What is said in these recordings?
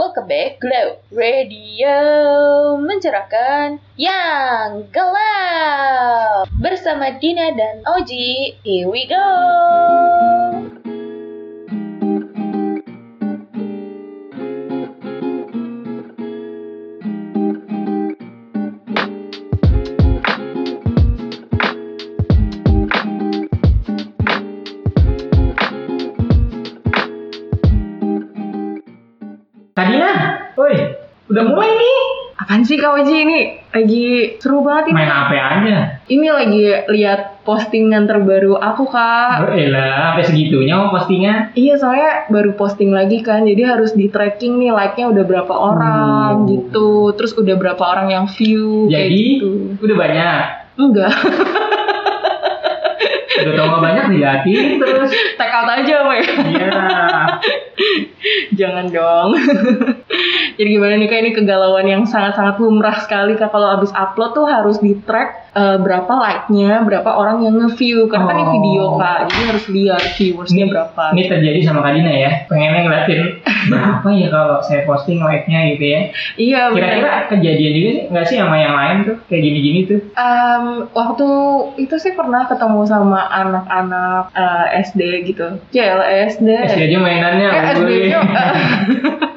Welcome back, Glow Radio mencerahkan yang gelap bersama Dina dan Oji. Here we go. Kak Oji ini? Lagi seru banget ini. Main apa aja? Ini lagi lihat postingan terbaru aku Kak. Oh elah, sampai segitunya mau postingnya. Iya soalnya baru posting lagi kan, jadi harus di tracking nih like-nya udah berapa orang Hmm. gitu, terus udah berapa orang yang view Jadi, gitu. udah banyak. Enggak, Udah tau gak banyak diliatin terus. tag out aja Wei. Iya. Jangan dong. Jadi gimana nih kak ini kegalauan yang sangat-sangat lumrah sekali kak kalau abis upload tuh harus di track eh, berapa like-nya, berapa orang yang nge-view karena kan ini Oh. video kak, jadi harus lihat viewersnya berapa. Ini terjadi sama Kadina ya. Pengennya ngeliatin berapa ya kalau saya posting like-nya gitu ya. Iya. Kira-kira kejadian juga sih nggak sih sama yang lain tuh kayak gini-gini tuh? Em, waktu itu sih pernah ketemu sama anak-anak eh, SD gitu. JLSD. SD aja mainannya. Eh, SD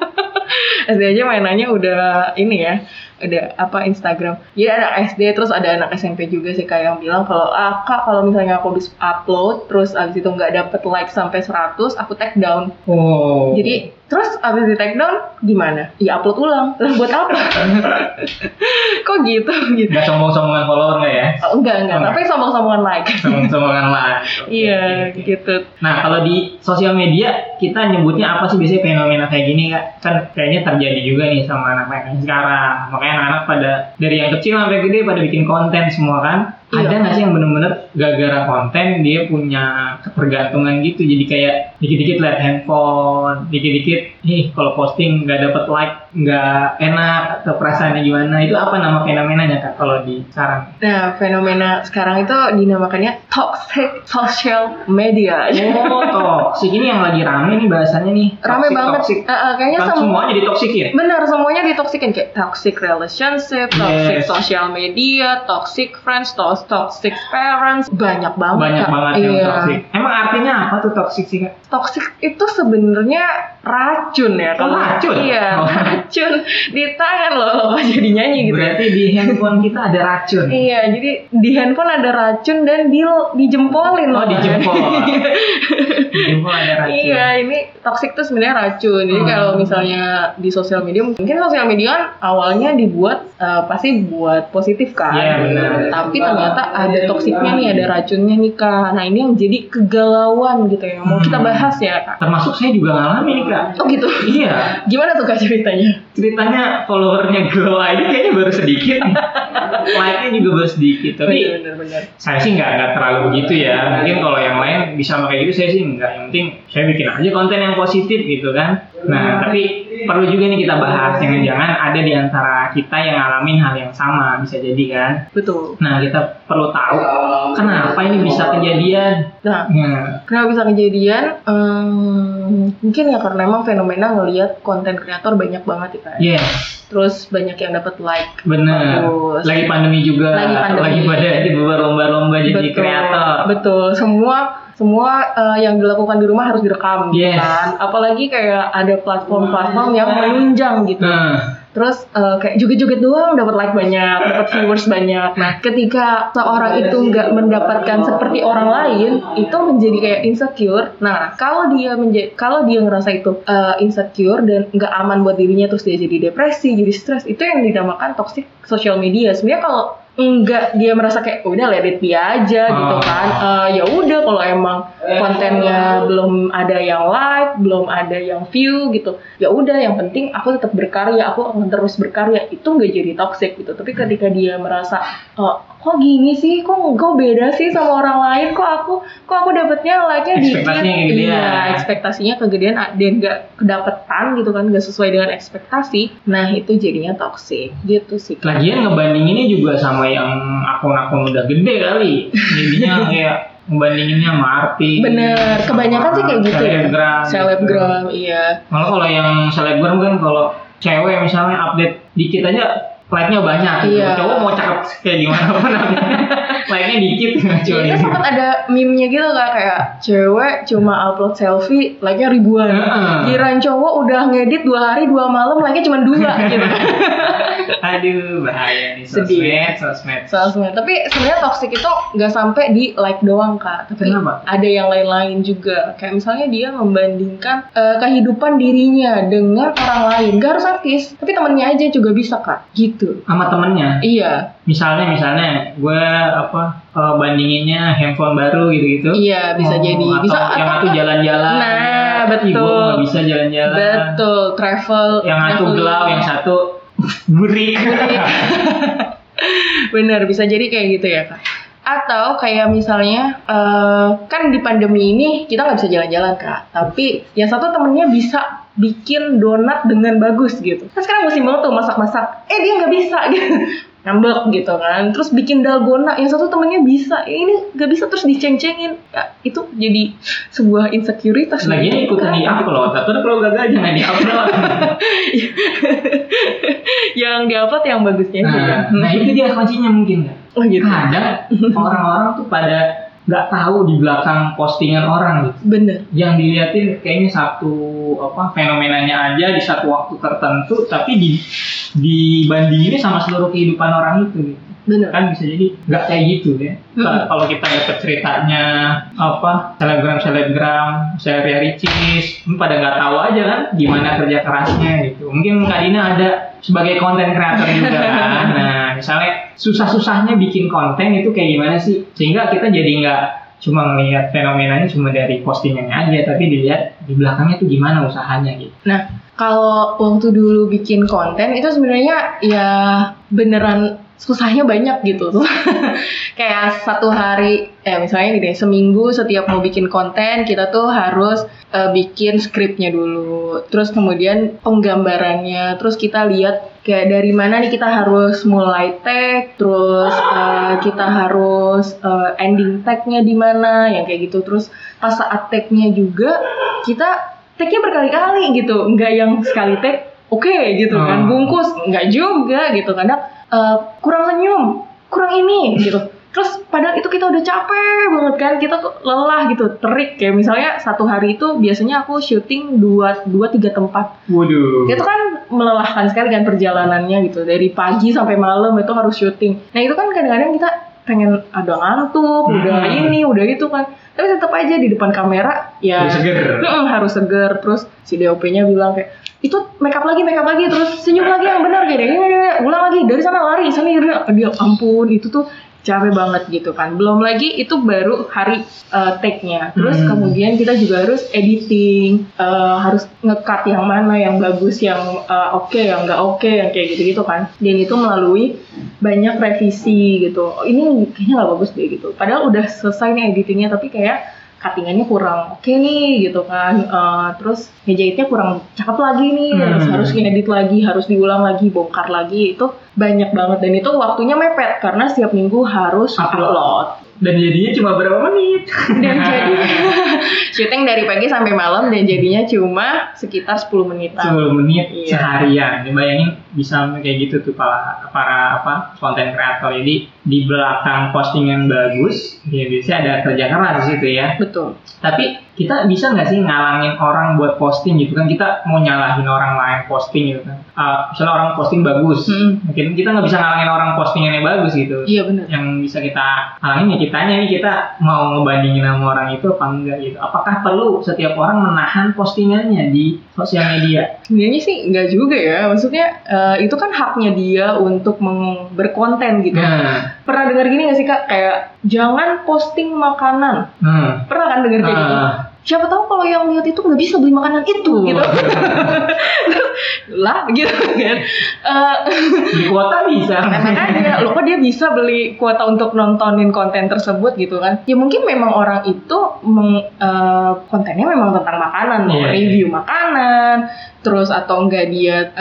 SD aja mainannya udah ini ya udah apa Instagram. Jadi ada SD terus ada anak SMP juga sih kayak yang bilang kalau ah kak kalau misalnya aku habis upload terus abis itu nggak dapet like sampai 100 aku take down. Oh. Jadi terus abis di take down gimana? Ya upload ulang. Terus buat apa? Kok gitu gitu? nggak sombong-sombongan follower nggak ya? Oh, enggak enggak, Oh, tapi sombong-sombongan like. Sombong-sombongan lah. Iya gitu. Nah, kalau di sosial media kita nyebutnya apa sih biasanya fenomena kayak gini kak? Kan kayaknya terjadi juga nih sama anak-anak sekarang. Makanya anak-anak pada dari yang kecil sampai gede pada bikin konten semua kan. Iya. Ada nggak sih yang bener-bener gara-gara konten dia punya ketergantungan gitu. Jadi kayak dikit-dikit lihat handphone, dikit-dikit, nih kalau posting nggak dapet like, nggak enak atau perasaannya gimana. Itu apa nama fenomenanya kak kalau di sekarang? Nah, fenomena sekarang itu dinamakannya toxic social media. Oh, toxic ini yang lagi rame nih bahasanya nih. Rame Toxic, banget. toxic. Eh, eh, kayaknya Kan semua semua jadi toxic ya? Benar, semuanya ditoksikin kayak toxic relationship, toxic Yes. social media, toxic friends, to- toxic parents, banyak banget. Banyak Kak. banget yang Iya. toxic. Emang artinya apa tuh toxic sih kak? Toxic itu sebenarnya racun ya. Oh, racun? Iya, Oh. racun di tangan loh, jadi nyanyi gitu. Berarti di handphone kita ada racun. Iya, jadi di handphone ada racun dan di dijempolin Oh, loh. di jempol. Di jempol ada racun. Iya, ini toxic tuh sebenarnya racun. Jadi Hmm. kalau misalnya di sosial media, mungkin sosial media kan awalnya dibuat eh, pasti buat positif kan. Iya, benar. Tapi ternyata ada toksiknya nih, ada racunnya nih kak. Nah ini yang jadi kegalauan gitu ya. Mau kita Hmm. bahas ya kak. Termasuk saya juga ngalamin nih kak. Oh gitu. Iya, Gimana tuh kak ceritanya? ceritanya followernya Glow ID kayaknya baru sedikit. like-nya juga baru sedikit. Tapi benar-benar. saya sih nggak nggak terlalu begitu ya mungkin kalau yang lain bisa kayak gitu saya sih nggak yang penting saya bikin aja konten yang positif gitu kan nah tapi perlu juga nih kita bahas jangan-jangan ada di antara kita yang ngalamin hal yang sama bisa jadi kan Betul. nah kita perlu tahu kenapa ini bisa kejadian Nah, nah kenapa bisa kejadian? Hmm, mungkin ya karena emang fenomena ngelihat konten kreator banyak banget ya kak. yes Terus banyak yang dapat like. bener Bagus. lagi pandemi juga Lagi pandemi. pada di lomba-lomba jadi betul, kreator Betul. Semua semua eh, yang dilakukan di rumah harus direkam gitu Yes. kan. Apalagi kayak ada platform-platform yang menunjang gitu. nah Terus eh, kayak joget-joget doang dapat like banyak, dapat viewers banyak. Nah, ketika seorang itu nggak mendapatkan seperti orang lain, itu menjadi kayak insecure. Nah, kalau dia menjadi kalau dia ngerasa itu eh, insecure dan nggak aman buat dirinya terus dia jadi depresi, jadi stres, itu yang dinamakan toxic social media. Sebenarnya kalau enggak dia merasa kayak udah let it be aja gitu Oh. kan. Eh, ya udah kalau emang kontennya belum ada yang like belum ada yang view gitu. Ya udah yang penting aku tetap berkarya aku akan terus berkarya. Itu nggak jadi toxic gitu. Tapi ketika dia merasa oh, kok gini sih? Kok kok beda sih sama orang lain? Kok aku kok aku dapetnya like-nya dikit? Ekspektasinya kegedean. iya ekspektasinya kegedean ah, dan nggak kedapetan gitu kan. Nggak sesuai dengan ekspektasi. Nah itu jadinya toxic gitu sih. Lagian ngebandinginnya juga sama yang akun-akun udah gede kali. Jadinya kayak ngebandinginnya sama artis. Bener, kebanyakan sama sih kayak gitu ya. selebgram gitu. Selebgram, iya. Malah kalau yang selebgram kan kalau cewek misalnya update dikit aja like-nya banyak gitu. Iya. Cowok mau cakep kayak gimana pun like-nya dikit Iya, kan ini. sempat ada meme-nya gitu kan kayak cewek cuma upload selfie like-nya ribuan. Heeh. Giliran cowok udah ngedit dua hari dua malam like-nya cuma dua gitu. Aduh, bahaya nih Sedih. sosmed, sosmed. Soalnya tapi sebenarnya toxic itu nggak sampai di like doang kak, tapi Kenapa? ada yang lain-lain juga. Kayak misalnya dia membandingkan eh, kehidupan dirinya dengan orang lain, gak harus artis, tapi temennya aja juga bisa kak, gitu. Sama temennya. Iya, Misalnya, misalnya gue apa eh, bandinginnya handphone baru gitu-gitu. iya bisa Oh, jadi, atau bisa yang atau satu jalan-jalan. Nah, Ih, betul. nggak bisa jalan-jalan. betul travel. Yang satu gelau, yang satu burik. Bener, bisa jadi kayak gitu ya kak. Atau kayak misalnya, eh, kan di pandemi ini kita nggak bisa jalan-jalan kak. Tapi yang satu temennya bisa bikin donat dengan bagus gitu. Kan sekarang musim banget tuh masak-masak. Eh dia nggak bisa gitu. Ngambek gitu kan. Terus bikin dalgona. Yang satu temennya bisa. Eh, ini nggak bisa terus diceng-cengin. Ya, itu jadi sebuah insecurities. Lagi gitu, ikutan kan. di upload. Tapi kalau gagal jangan di upload. yang diupload yang bagusnya ya. Nah, nah itu dia kuncinya mungkin nggak? Oh gitu. Kadang orang-orang tuh pada nggak tahu di belakang postingan orang gitu. Bener. Yang diliatin kayaknya satu apa fenomenanya aja di satu waktu tertentu, tapi di dibandinginnya sama seluruh kehidupan orang itu. Gitu. Bener. Kan bisa jadi nggak kayak gitu ya. Mm-mm. Kalau kita dapat ceritanya apa selebgram selebgram, sehari ricis, hmm, pada nggak tahu aja kan gimana kerja kerasnya gitu. Mungkin Kak Dina ada sebagai konten kreator juga kan. Misalnya susah-susahnya bikin konten itu kayak gimana sih? Sehingga kita jadi nggak cuma ngelihat fenomenanya cuma dari postingannya aja, tapi dilihat di belakangnya tuh gimana usahanya gitu. Nah, kalau waktu dulu bikin konten itu sebenarnya ya beneran susahnya banyak gitu tuh. Kayak satu hari, eh misalnya gini, seminggu setiap mau bikin konten kita tuh harus eh, bikin skripnya dulu, terus kemudian penggambarannya, terus kita lihat kayak dari mana nih kita harus mulai tag, terus eh, kita harus eh, ending tagnya di mana, yang kayak gitu, terus pas saat tagnya juga kita tagnya berkali-kali gitu. Nggak yang sekali tag oke gitu kan Hmm. bungkus nggak juga gitu kadang eh, kurang senyum kurang ini gitu terus padahal itu kita udah capek banget kan kita tuh lelah gitu terik kayak misalnya satu hari itu biasanya aku syuting dua dua tiga tempat Waduh. itu kan melelahkan sekali kan perjalanannya gitu dari pagi sampai malam itu harus syuting nah itu kan kadang-kadang kita pengen ada ngantuk udah Hmm. ini udah itu kan tapi tetap aja di depan kamera ya Harus seger. Harus seger terus si DOP-nya bilang kayak itu makeup lagi makeup lagi terus senyum lagi yang benar kayak gini, gini, gini. ulang lagi. Dari sana lari sana gini. dia ampun itu tuh capek banget gitu kan. Belum lagi itu baru hari uh, take-nya. Terus Hmm. kemudian kita juga harus editing uh, harus nge-cut yang mana yang bagus yang uh, oke yang nggak oke yang kayak gitu-gitu kan. Dan itu melalui banyak revisi gitu. Oh, ini kayaknya nggak bagus deh gitu. Padahal udah selesai nih editingnya tapi kayak cuttingannya kurang oke nih gitu kan Eh, terus ngejahitnya kurang cakep lagi nih harus Hmm. harus ngedit lagi harus diulang lagi bongkar lagi itu banyak banget dan itu waktunya mepet karena setiap minggu harus Upload. upload Dan jadinya cuma berapa menit? dan jadi syuting dari pagi sampai malam dan jadinya cuma sekitar 10 menitan 10 menit Iya. seharian. Ya, bayangin bisa kayak gitu tuh para para apa konten kreator. Jadi di belakang postingan bagus, ya biasanya ada kerja keras di situ ya. betul Tapi kita bisa nggak sih ngalangin orang buat posting gitu kan? Kita mau nyalahin orang lain posting gitu kan? Ah, misalnya orang posting bagus, Mm-mm. mungkin kita nggak bisa ngalangin orang postingannya bagus gitu. iya benar Yang bisa kita halangin ya kitanya nih kita mau ngebandingin sama orang itu apa enggak gitu. Apakah perlu setiap orang menahan postingannya di sosial media? sebenarnya sih nggak juga ya maksudnya eh, itu kan haknya dia untuk meng- berkonten gitu. Nah, pernah dengar gini gak sih kak? Kayak jangan posting makanan. Hmm. pernah kan dengar kayak gitu? Ah. siapa tahu kalau yang lihat itu nggak bisa beli makanan itu gitu. Lah gitu kan. Eh, di kuota bisa. Nah, makanya loh kok dia bisa beli kuota untuk nontonin konten tersebut gitu kan. Ya mungkin memang orang itu meng- eh, kontennya memang tentang makanan Iya, iya. review makanan terus atau enggak dia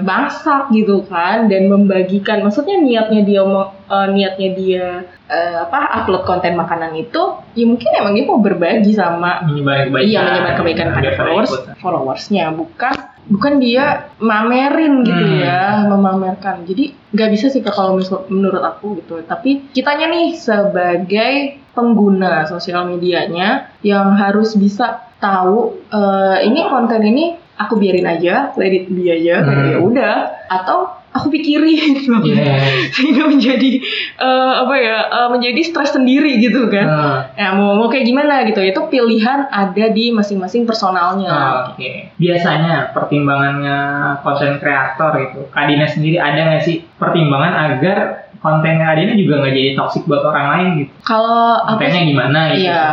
masak gitu kan dan membagikan. Maksudnya niatnya dia mau eh, niatnya dia eh, apa upload konten makanan itu ya mungkin emang dia mau berbagi sama menyebar kebaikan iya menyebar kebaikan pada followers followersnya. Bukan bukan dia mamerin gitu Hmm. ya memamerkan. Jadi nggak bisa sih kalau menurut aku gitu. Tapi kitanya nih sebagai pengguna sosial medianya yang harus bisa tahu eh, ini konten ini aku biarin aja let it be aja kayak Hmm. ya udah atau aku pikirin Iya. sehingga menjadi eh, apa ya eh, menjadi stres sendiri gitu kan Ah, Ya mau mau kayak gimana gitu itu pilihan ada di masing-masing personalnya. ah, Oke. Biasanya pertimbangannya konten kreator itu, Kak Dina sendiri ada nggak sih pertimbangan agar konten Kak Dina juga nggak jadi toksik buat orang lain gitu? Kalau aku Kontennya gimana gitu? Iya.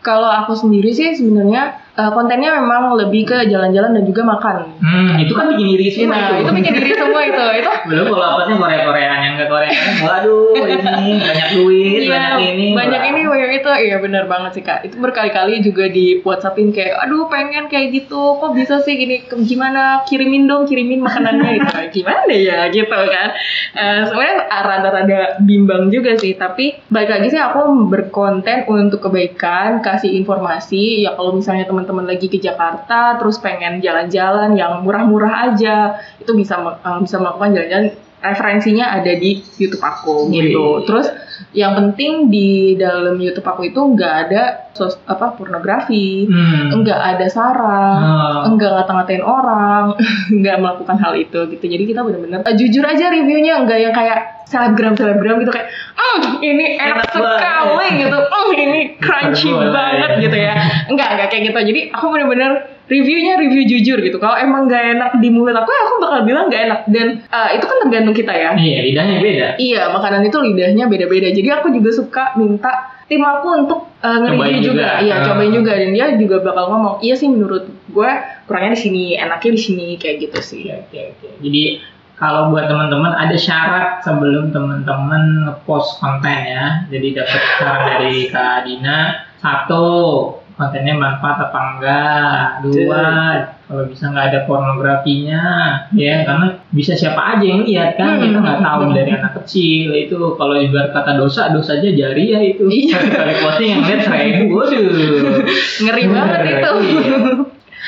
kalau aku sendiri sih sebenarnya eh, kontennya memang lebih ke jalan-jalan dan juga makan. Hmm, itu kan bikin diri semua Nah, itu. bikin diri semua itu. Itu. Belum kalau apanya Korea-Koreaan yang nggak Koreaan, waduh ini banyak duit, Iya, banyak ini. banyak ini banyak itu. Iya benar banget sih kak. Itu berkali-kali juga di WhatsAppin kayak aduh pengen kayak gitu kok bisa sih gini Ke- gimana? Kirimin dong kirimin makanannya. Gitu. Gimana ya? Gitu kan. Eh, sebenarnya rada-rada bimbang juga sih tapi balik lagi sih aku berkonten untuk kebaikan kasih informasi. Ya kalau misalnya teman-teman lagi ke Jakarta terus pengen jalan-jalan yang murah-murah aja itu bisa eh, bisa melakukan jalan-jalan referensinya ada di YouTube aku gitu Wih. terus yang penting di dalam YouTube aku itu nggak ada sos apa pornografi, Hmm. nggak ada sara, Oh. enggak ngata-ngatain orang, nggak melakukan hal itu gitu. Jadi kita benar-benar eh, jujur aja reviewnya, enggak yang kayak selebgram selebgram gitu kayak, "Mm, ini enak, Enak banget." sekali gitu, "Mm, ini crunchy banget gitu ya. Enggak enggak kayak gitu. Jadi aku benar-benar reviewnya review jujur gitu. Kalau emang nggak enak di mulut aku, ya aku bakal bilang nggak enak. Dan eh, itu kan tergantung kita ya. Iya, lidahnya beda. Iya, makanan itu lidahnya beda-beda. Jadi aku juga suka minta tim aku untuk uh, nge-review Cobain juga. juga. Iya, Ah. cobain juga dan dia juga bakal ngomong, "Iya sih menurut gue kurangnya di sini, enaknya di sini." Kayak gitu sih. Oke, oke, oke. Jadi kalau buat teman-teman ada syarat sebelum teman-teman ngepost konten ya. Jadi dapat saran dari Kak Dina. Satu, kontennya manfaat apa enggak. Dua, kalau bisa nggak ada pornografinya, ya karena bisa siapa aja yang lihat kan. Hmm. Kita nggak tahu dari anak kecil itu kalau ibarat kata dosa, dosa aja jari ya itu. Iya. Kali posting yang lihat seribu, waduh. Ngeri banget itu.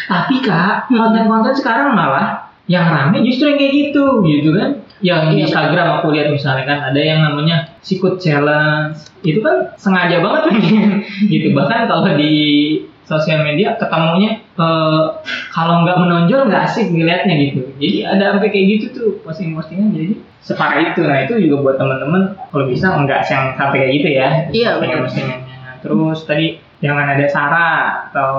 Tapi kak, konten-konten sekarang malah yang rame justru yang kayak gitu, gitu kan? Yang di Iya, Instagram aku lihat misalnya kan ada yang namanya sikut challenge, itu kan sengaja banget pengen gitu. Bahkan kalau di sosial media ketemunya eh, kalau nggak menonjol nggak asik dilihatnya gitu. Jadi ada sampai kayak gitu tuh posting-postingan jadi separah itu. Nah itu juga buat teman-teman kalau bisa nggak yang sampai kayak gitu ya. Iya, benar. postingan-postingannya. Terus tadi jangan ada sara atau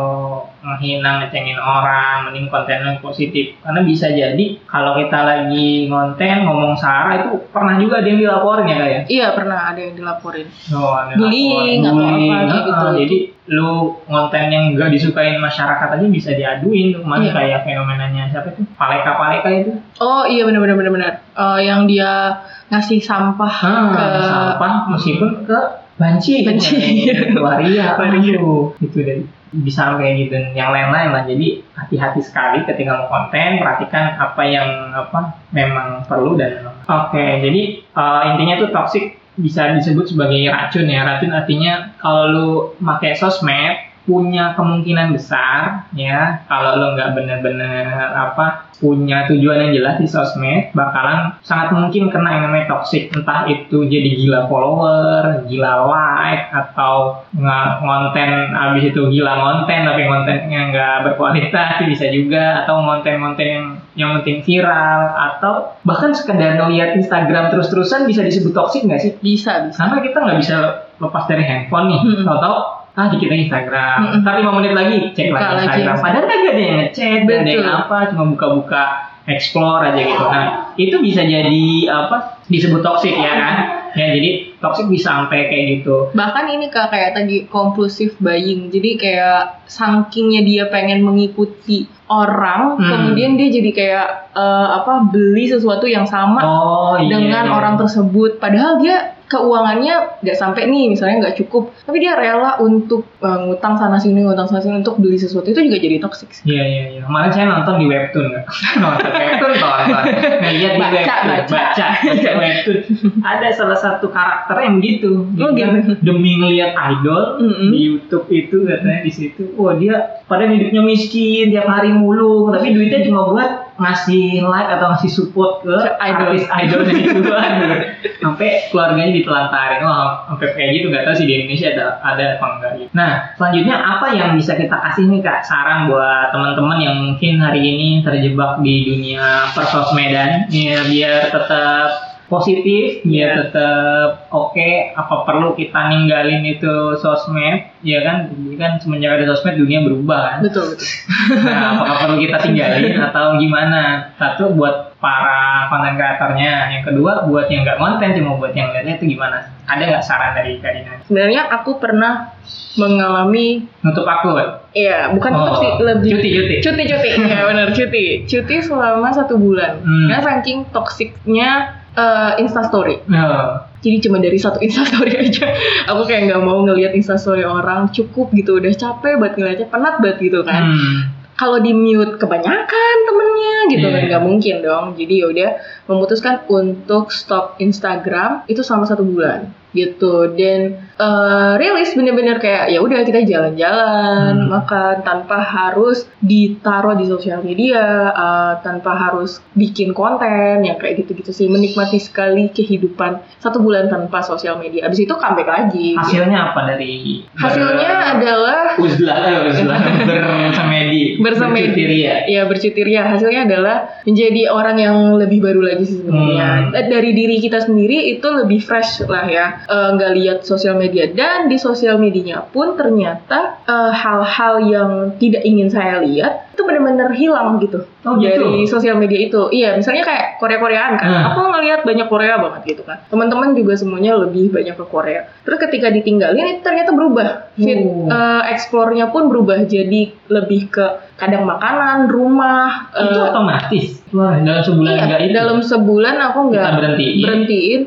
menghina ngecengin orang mending kontennya yang positif karena bisa jadi kalau kita lagi ngonten ngomong sara itu pernah juga ada yang dilaporin ya kayak Iya, pernah ada yang dilaporin. oh, ada Bullying atau apa gitu. jadi lu konten yang gak disukain masyarakat aja bisa diaduin tuh kemarin Iya. kayak fenomenanya siapa itu paleka paleka itu Oh iya benar-benar benar-benar. Eh, yang dia ngasih sampah ah, ke sampah meskipun ke banci. Banci. waria. Waria. itu deh. Bisa kayak gitu. Dan yang lain-lain lah. Jadi hati-hati sekali ketika mau konten perhatikan apa yang apa memang perlu dan oke. Jadi eh, intinya tuh toxic bisa disebut sebagai racun ya. Racun artinya kalau lu pakai sosmed punya kemungkinan besar ya kalau lo nggak bener-bener apa punya tujuan yang jelas di sosmed bakalan sangat mungkin kena yang namanya toxic entah itu jadi gila follower gila like atau nggak ngonten abis itu gila ngonten tapi kontennya nggak berkualitas bisa juga atau ngonten-ngonten yang yang penting viral atau bahkan sekedar ngeliat Instagram terus-terusan bisa disebut toxic nggak sih bisa bisa. karena kita nggak bisa lepas dari handphone nih Mm-mm. tahu-tahu ah dikit lagi Instagram Mm-mm. ntar lima menit lagi cek Buka lagi lagi Instagram Instagram. padahal kagak ada yang ngechat nggak ada yang apa cuma buka-buka explore aja gitu nah itu bisa jadi apa disebut toxic ya kan ya jadi toxic bisa sampai kayak gitu Bahkan ini kak kayak tadi compulsive buying. Jadi kayak sakingnya dia pengen mengikuti orang, Hmm. kemudian dia jadi kayak eh, apa beli sesuatu yang sama oh iya dengan iya. orang tersebut. Padahal dia keuangannya nggak sampai nih misalnya nggak cukup tapi dia rela untuk uh, ngutang sana sini ngutang sana sini untuk beli sesuatu itu juga jadi toxic sih. Iya iya iya. Kemarin saya nonton di webtoon nonton webtoon nonton. Ngeliat di Baca, webtoon, baca. baca, baca webtoon. Ada salah satu karakter yang gitu. Oh, gitu. Demi ngeliat idol Mm-mm. di YouTube itu katanya di situ. Wah dia pada hidupnya miskin tiap hari mulung, tapi duitnya cuma buat ngasih like atau ngasih support ke, Ke idol. artis idolnya itu Aduh. sampai keluarganya ditelantarin wah sampai kayak gitu nggak tahu sih di Indonesia ada ada apa enggak gitu. nah selanjutnya apa yang bisa kita kasih nih kak saran buat teman-teman yang mungkin hari ini terjebak di dunia persosmedan ya biar tetap positif biar Iya. tetap oke apa perlu kita ninggalin itu sosmed ya kan Jadi kan semenjak ada sosmed dunia berubah kan Betul betul. Nah, apakah perlu kita tinggalin atau gimana? Satu buat para konten kreatornya, yang kedua buat yang nggak konten cuma buat yang lihatnya itu gimana? Ada nggak saran dari Dina? Sebenarnya aku pernah mengalami Nutup aku, Wak? Iya, bukan Oh, untuk sih lebih cuti, cuti. cuti cuti ya benar cuti cuti selama satu bulan Hmm. karena saking toksiknya eh, instastory. Oh, jadi cuma dari satu instastory aja. Aku kayak nggak mau ngelihat instastory orang cukup gitu. Udah capek banget ngeliatnya penat banget gitu kan. Hmm. kalau di mute kebanyakan temennya gitu Iya. kan nggak mungkin dong. Jadi yaudah memutuskan untuk stop Instagram itu selama satu bulan gitu dan eh, rilis bener-bener kayak ya udah kita jalan-jalan Hmm. makan tanpa harus ditaruh di sosial media eh, tanpa harus bikin konten yang kayak gitu-gitu sih menikmati sekali kehidupan satu bulan tanpa sosial media abis itu comeback lagi Hasilnya apa dari hasilnya adalah uzlah eh uzlah bersemedi Bersemedi. bercuti-ria. ya bercuti ria hasilnya adalah menjadi orang yang lebih baru lagi sih sebenarnya Hmm. Dari diri kita sendiri itu lebih fresh lah ya Eh, nggak lihat sosial media. Dan di sosial medianya pun ternyata eh, hal-hal yang tidak ingin saya lihat itu benar-benar hilang gitu. Oh, gitu? dari sosial media itu. Iya misalnya kayak Korea-Koreaan kan. Hmm. aku ngelihat banyak Korea banget gitu kan. Teman-teman juga semuanya lebih banyak ke Korea. Terus ketika ditinggalin itu ternyata berubah. Feed Oh. eh, explore-nya pun berubah. Jadi lebih ke kadang makanan rumah Itu eh, otomatis. Wah, dalam sebulan iya, nggak itu. dalam sebulan aku nggak Kita berhentiin. berhentiin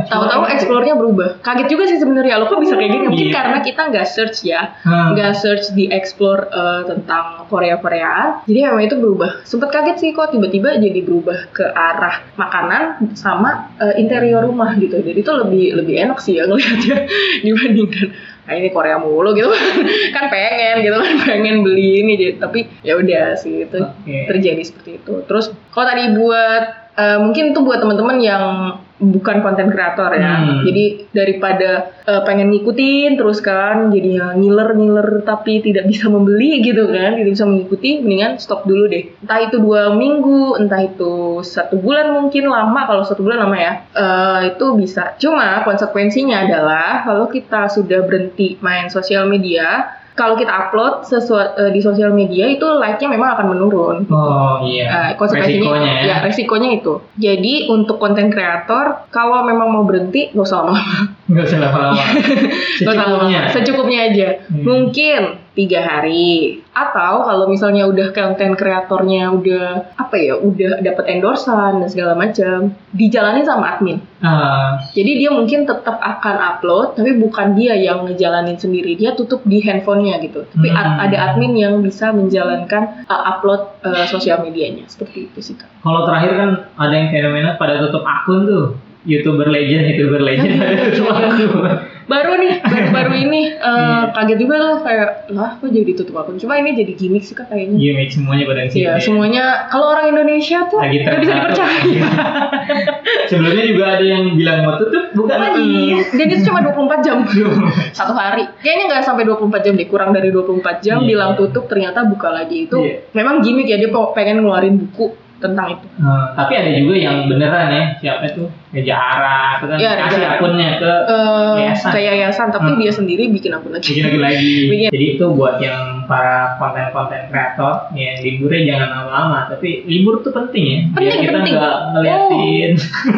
Tahu-tahu explore-nya berubah kaget juga sih sebenarnya lo kok bisa kayak gini mungkin Iya. karena kita nggak search ya Hmm. nggak search di explore eh, tentang Korea Koreaan jadi memang itu berubah sempet kaget sih kok tiba-tiba jadi berubah ke arah makanan sama eh, interior rumah gitu jadi itu lebih lebih enak sih ya ngelihatnya dibandingkan nah ini Korea mulu gitu. Kan pengen gitu kan pengen beli ini. Jadi tapi ya udah sih itu Oke. terjadi seperti itu. Terus kalau tadi buat eh, mungkin tuh buat teman-teman yang bukan konten kreator ya. Hmm. jadi daripada eh, pengen ngikutin terus kan jadi ya ngiler ngiler tapi tidak bisa membeli gitu kan tidak bisa mengikuti mendingan stop dulu deh. Entah itu dua minggu entah itu satu bulan mungkin lama kalau satu bulan lama ya Eh, itu bisa. Cuma konsekuensinya adalah kalau kita sudah berhenti main sosial media kalau kita upload sesuatu di sosial media itu like-nya memang akan menurun Oh iya. Eh, konsekuensinya Resikonya ya. ya resikonya itu. Jadi untuk konten kreator kalau memang mau berhenti gak usah lama-lama. Nggak usah lama-lama. Nggak usah lama-lama. Secukupnya. Secukupnya aja. Hmm. Mungkin tiga hari. Atau kalau misalnya udah konten kreatornya udah apa ya, udah dapat endorsan dan segala macam, dijalani sama admin. Ah, Jadi dia mungkin tetap akan upload, tapi bukan dia yang ngejalanin sendiri. Dia tutup di handphonenya gitu. Tapi ad- Hmm. ada admin yang bisa menjalankan uh, upload uh, sosial medianya. Seperti itu sih kak. kalau terakhir kan ada yang fenomena pada tutup akun tuh. youtuber legend, youtuber legend pada tutup akun. Baru nih baru-baru ini eh, kaget juga tuh kayak lah kok jadi tutup akun? Cuma ini jadi gimmick sih kak kayaknya. Gimmick semuanya pada sini. Iya semuanya kalau orang Indonesia tuh Lagi nggak bisa dipercaya. Sebelumnya juga ada yang bilang mau tutup, bukan lagi. dan itu cuma 24 jam. Satu hari. Kayaknya nggak sampai 24 jam deh kurang dari 24 jam Iya. bilang tutup ternyata buka lagi. Itu Iya. memang gimmick ya dia pe- pengen ngeluarin buku tentang itu Eh, tapi ada juga yang beneran ya, siapa tuh? Reja Ara, itu kan Iya, kasih Ara. akunnya ke Eh, Yayasan. ke yayasan tapi Hmm. dia sendiri bikin akun lagi bikin lagi lagi. Bikin. Jadi itu buat yang para konten-konten kreator, ya liburnya jangan lama-lama. Tapi libur tuh penting ya, biar Penting, kita penting. nggak ngeliatin.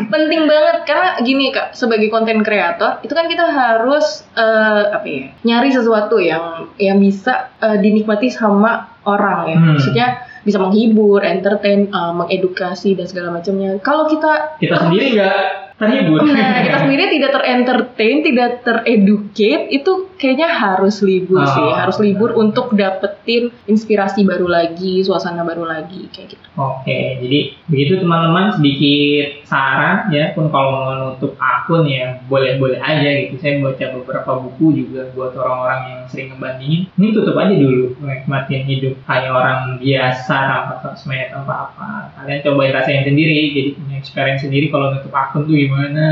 penting banget karena gini kak sebagai konten kreator itu kan kita harus eh, apa ya nyari sesuatu yang yang bisa eh, dinikmati sama orang ya Hmm. maksudnya bisa menghibur, entertain, eh, mengedukasi dan segala macamnya. Kalau kita kita sendiri nggak terhibur. Nah, kita sendiri tidak terentertain, tidak tereducate, itu kayaknya harus libur Oh. sih. Harus libur untuk dapetin inspirasi baru lagi, suasana baru lagi, kayak gitu. Oke, jadi begitu teman-teman sedikit saran ya, pun kalau mau nutup akun ya boleh-boleh aja gitu. Saya baca beberapa buku juga buat orang-orang yang sering ngebandingin. Ini tutup aja dulu, nikmatin hidup kayak orang biasa tanpa sosmed tanpa apa. Kalian cobain rasain sendiri, jadi punya experience sendiri kalau nutup akun tuh gimana.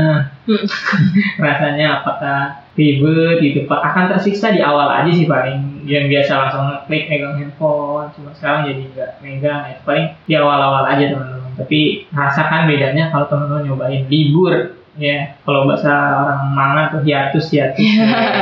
Hmm. Rasanya apakah ribet gitu Pak? Akan tersiksa di awal aja sih paling yang biasa langsung ngeklik megang handphone cuma sekarang jadi nggak megang. Itu paling di awal-awal aja teman-teman. Tapi rasakan bedanya kalau teman-teman nyobain libur ya. Kalau bahasa orang mana tuh hiatus hiatus.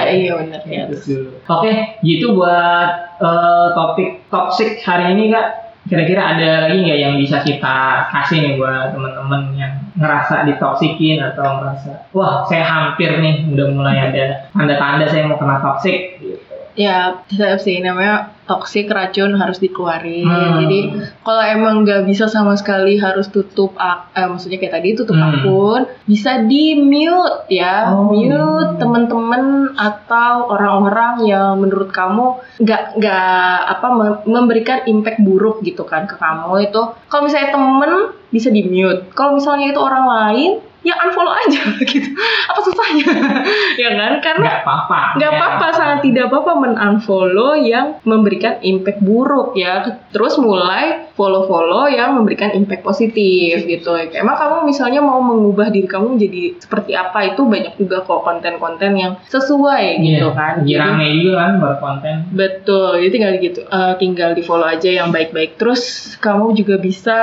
Iya benar ya. hiatus. dulu. Oke gitu buat eh, topik toxic hari ini kak. Kira-kira ada lagi nggak yang bisa kita kasih nih buat teman-teman yang ngerasa ditoksikin atau ngerasa wah saya hampir nih udah mulai ada tanda-tanda saya mau kena toxic gitu. Ya, tetap sih namanya toxic racun harus dikeluarin. Hmm. Jadi kalau emang nggak bisa sama sekali harus tutup, eh, maksudnya kayak tadi tutup Hmm. akun, bisa di mute ya, Oh. mute teman-teman atau orang-orang yang menurut kamu nggak nggak apa mem- memberikan impact buruk gitu kan ke kamu itu. Kalau misalnya temen bisa di mute, kalau misalnya itu orang lain ya unfollow aja gitu. Apa susahnya? ya kan? Karena nggak apa-apa nggak ya. apa-apa sangat tidak apa-apa men-unfollow yang memberikan impact buruk ya. Terus mulai follow-follow yang memberikan impact positif gitu. Emang kamu misalnya mau mengubah diri kamu menjadi seperti apa itu banyak juga kok konten-konten yang sesuai gitu Iya, kan rame juga kan buat konten. Betul, jadi tinggal gitu, eh, tinggal di follow aja yang baik-baik. Terus kamu juga bisa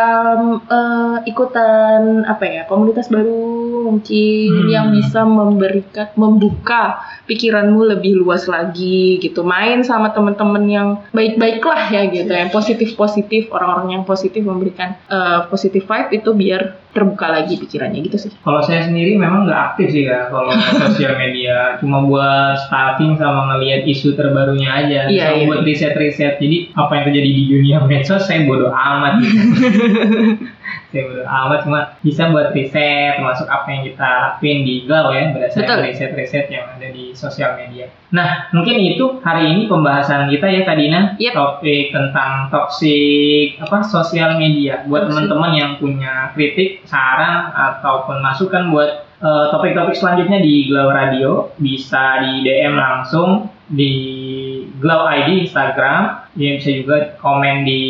eh, ikutan apa ya komunitas baru mungkin Hmm. yang bisa memberikan membuka pikiranmu lebih luas lagi gitu. Main sama teman-teman yang baik-baik lah ya gitu, yang positif-positif, orang-orang yang positif memberikan eh, positif vibe itu biar terbuka lagi pikirannya gitu sih. Kalau saya sendiri memang nggak aktif sih ya kalau sosial media, cuma buat stalking sama ngelihat isu terbarunya aja, Iya, sama iya. buat riset-riset. Jadi apa yang terjadi di dunia medsos saya bodoh amat. Gitu. saya bodoh amat cuma bisa buat riset, termasuk apa yang kita lakuin di Glau ya berdasarkan riset-riset yang ada di sosial media. Nah mungkin itu hari ini pembahasan kita ya Kak Dina, Yep. topik tentang toxic apa sosial media. Buat teman-teman yang punya kritik, saran ataupun masukan buat eh, topik-topik selanjutnya di Glow Radio bisa di DM langsung di Glow ID Instagram ya bisa juga komen di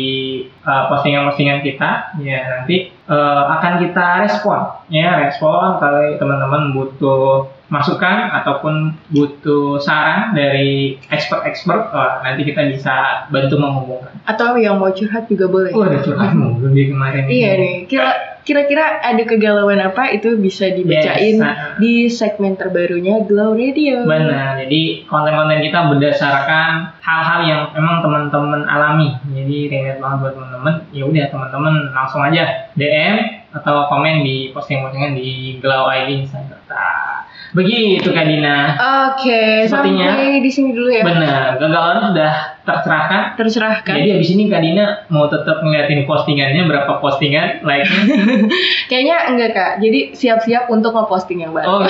eh, postingan-postingan kita. Ya nanti eh, akan kita respon. Ya respon kalau teman-teman butuh masukan ataupun butuh saran dari expert-expert wah, nanti kita bisa bantu menghubungkan. Atau yang mau curhat juga boleh. oh ada curhat mulu di kemarin. Iya nih, kira kira-kira ada kegalauan apa itu bisa dibacain Yes, nah. di segmen terbarunya Glow Radio. Benar, jadi konten-konten kita berdasarkan hal-hal yang memang teman-teman alami. Jadi relate banget buat teman-teman. Ya udah teman-teman langsung aja DM atau komen di posting-postingan di Glow ID Instagram. Nah, begitu Kak Dina. Oke, Sepertinya- sampai di sini dulu ya. Benar, kegalauan sudah tercerahkan. Tercerahkan. Jadi abis ini Kak Dina mau tetap ngeliatin postingannya berapa postingan like-nya. Kayaknya enggak kak. Jadi siap-siap untuk ngeposting yang baru. Oh.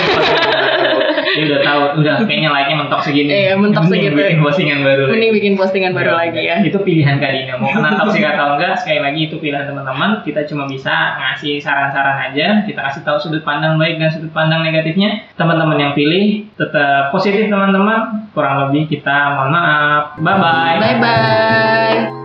Dia udah tahu, udah kayaknya like-nya mentok segini. Iya, mentok Mending segitu. Bikin postingan baru. lagi. Mending bikin postingan baru Ya, lagi ya. Itu pilihan Kak Dina. Mau kena toxic atau enggak, sekali lagi itu pilihan teman-teman. Kita cuma bisa ngasih saran-saran aja. Kita kasih tahu sudut pandang baik dan sudut pandang negatifnya. Teman-teman yang pilih tetap positif teman-teman. Kurang lebih kita mohon maaf. Bye-bye. Bye bye.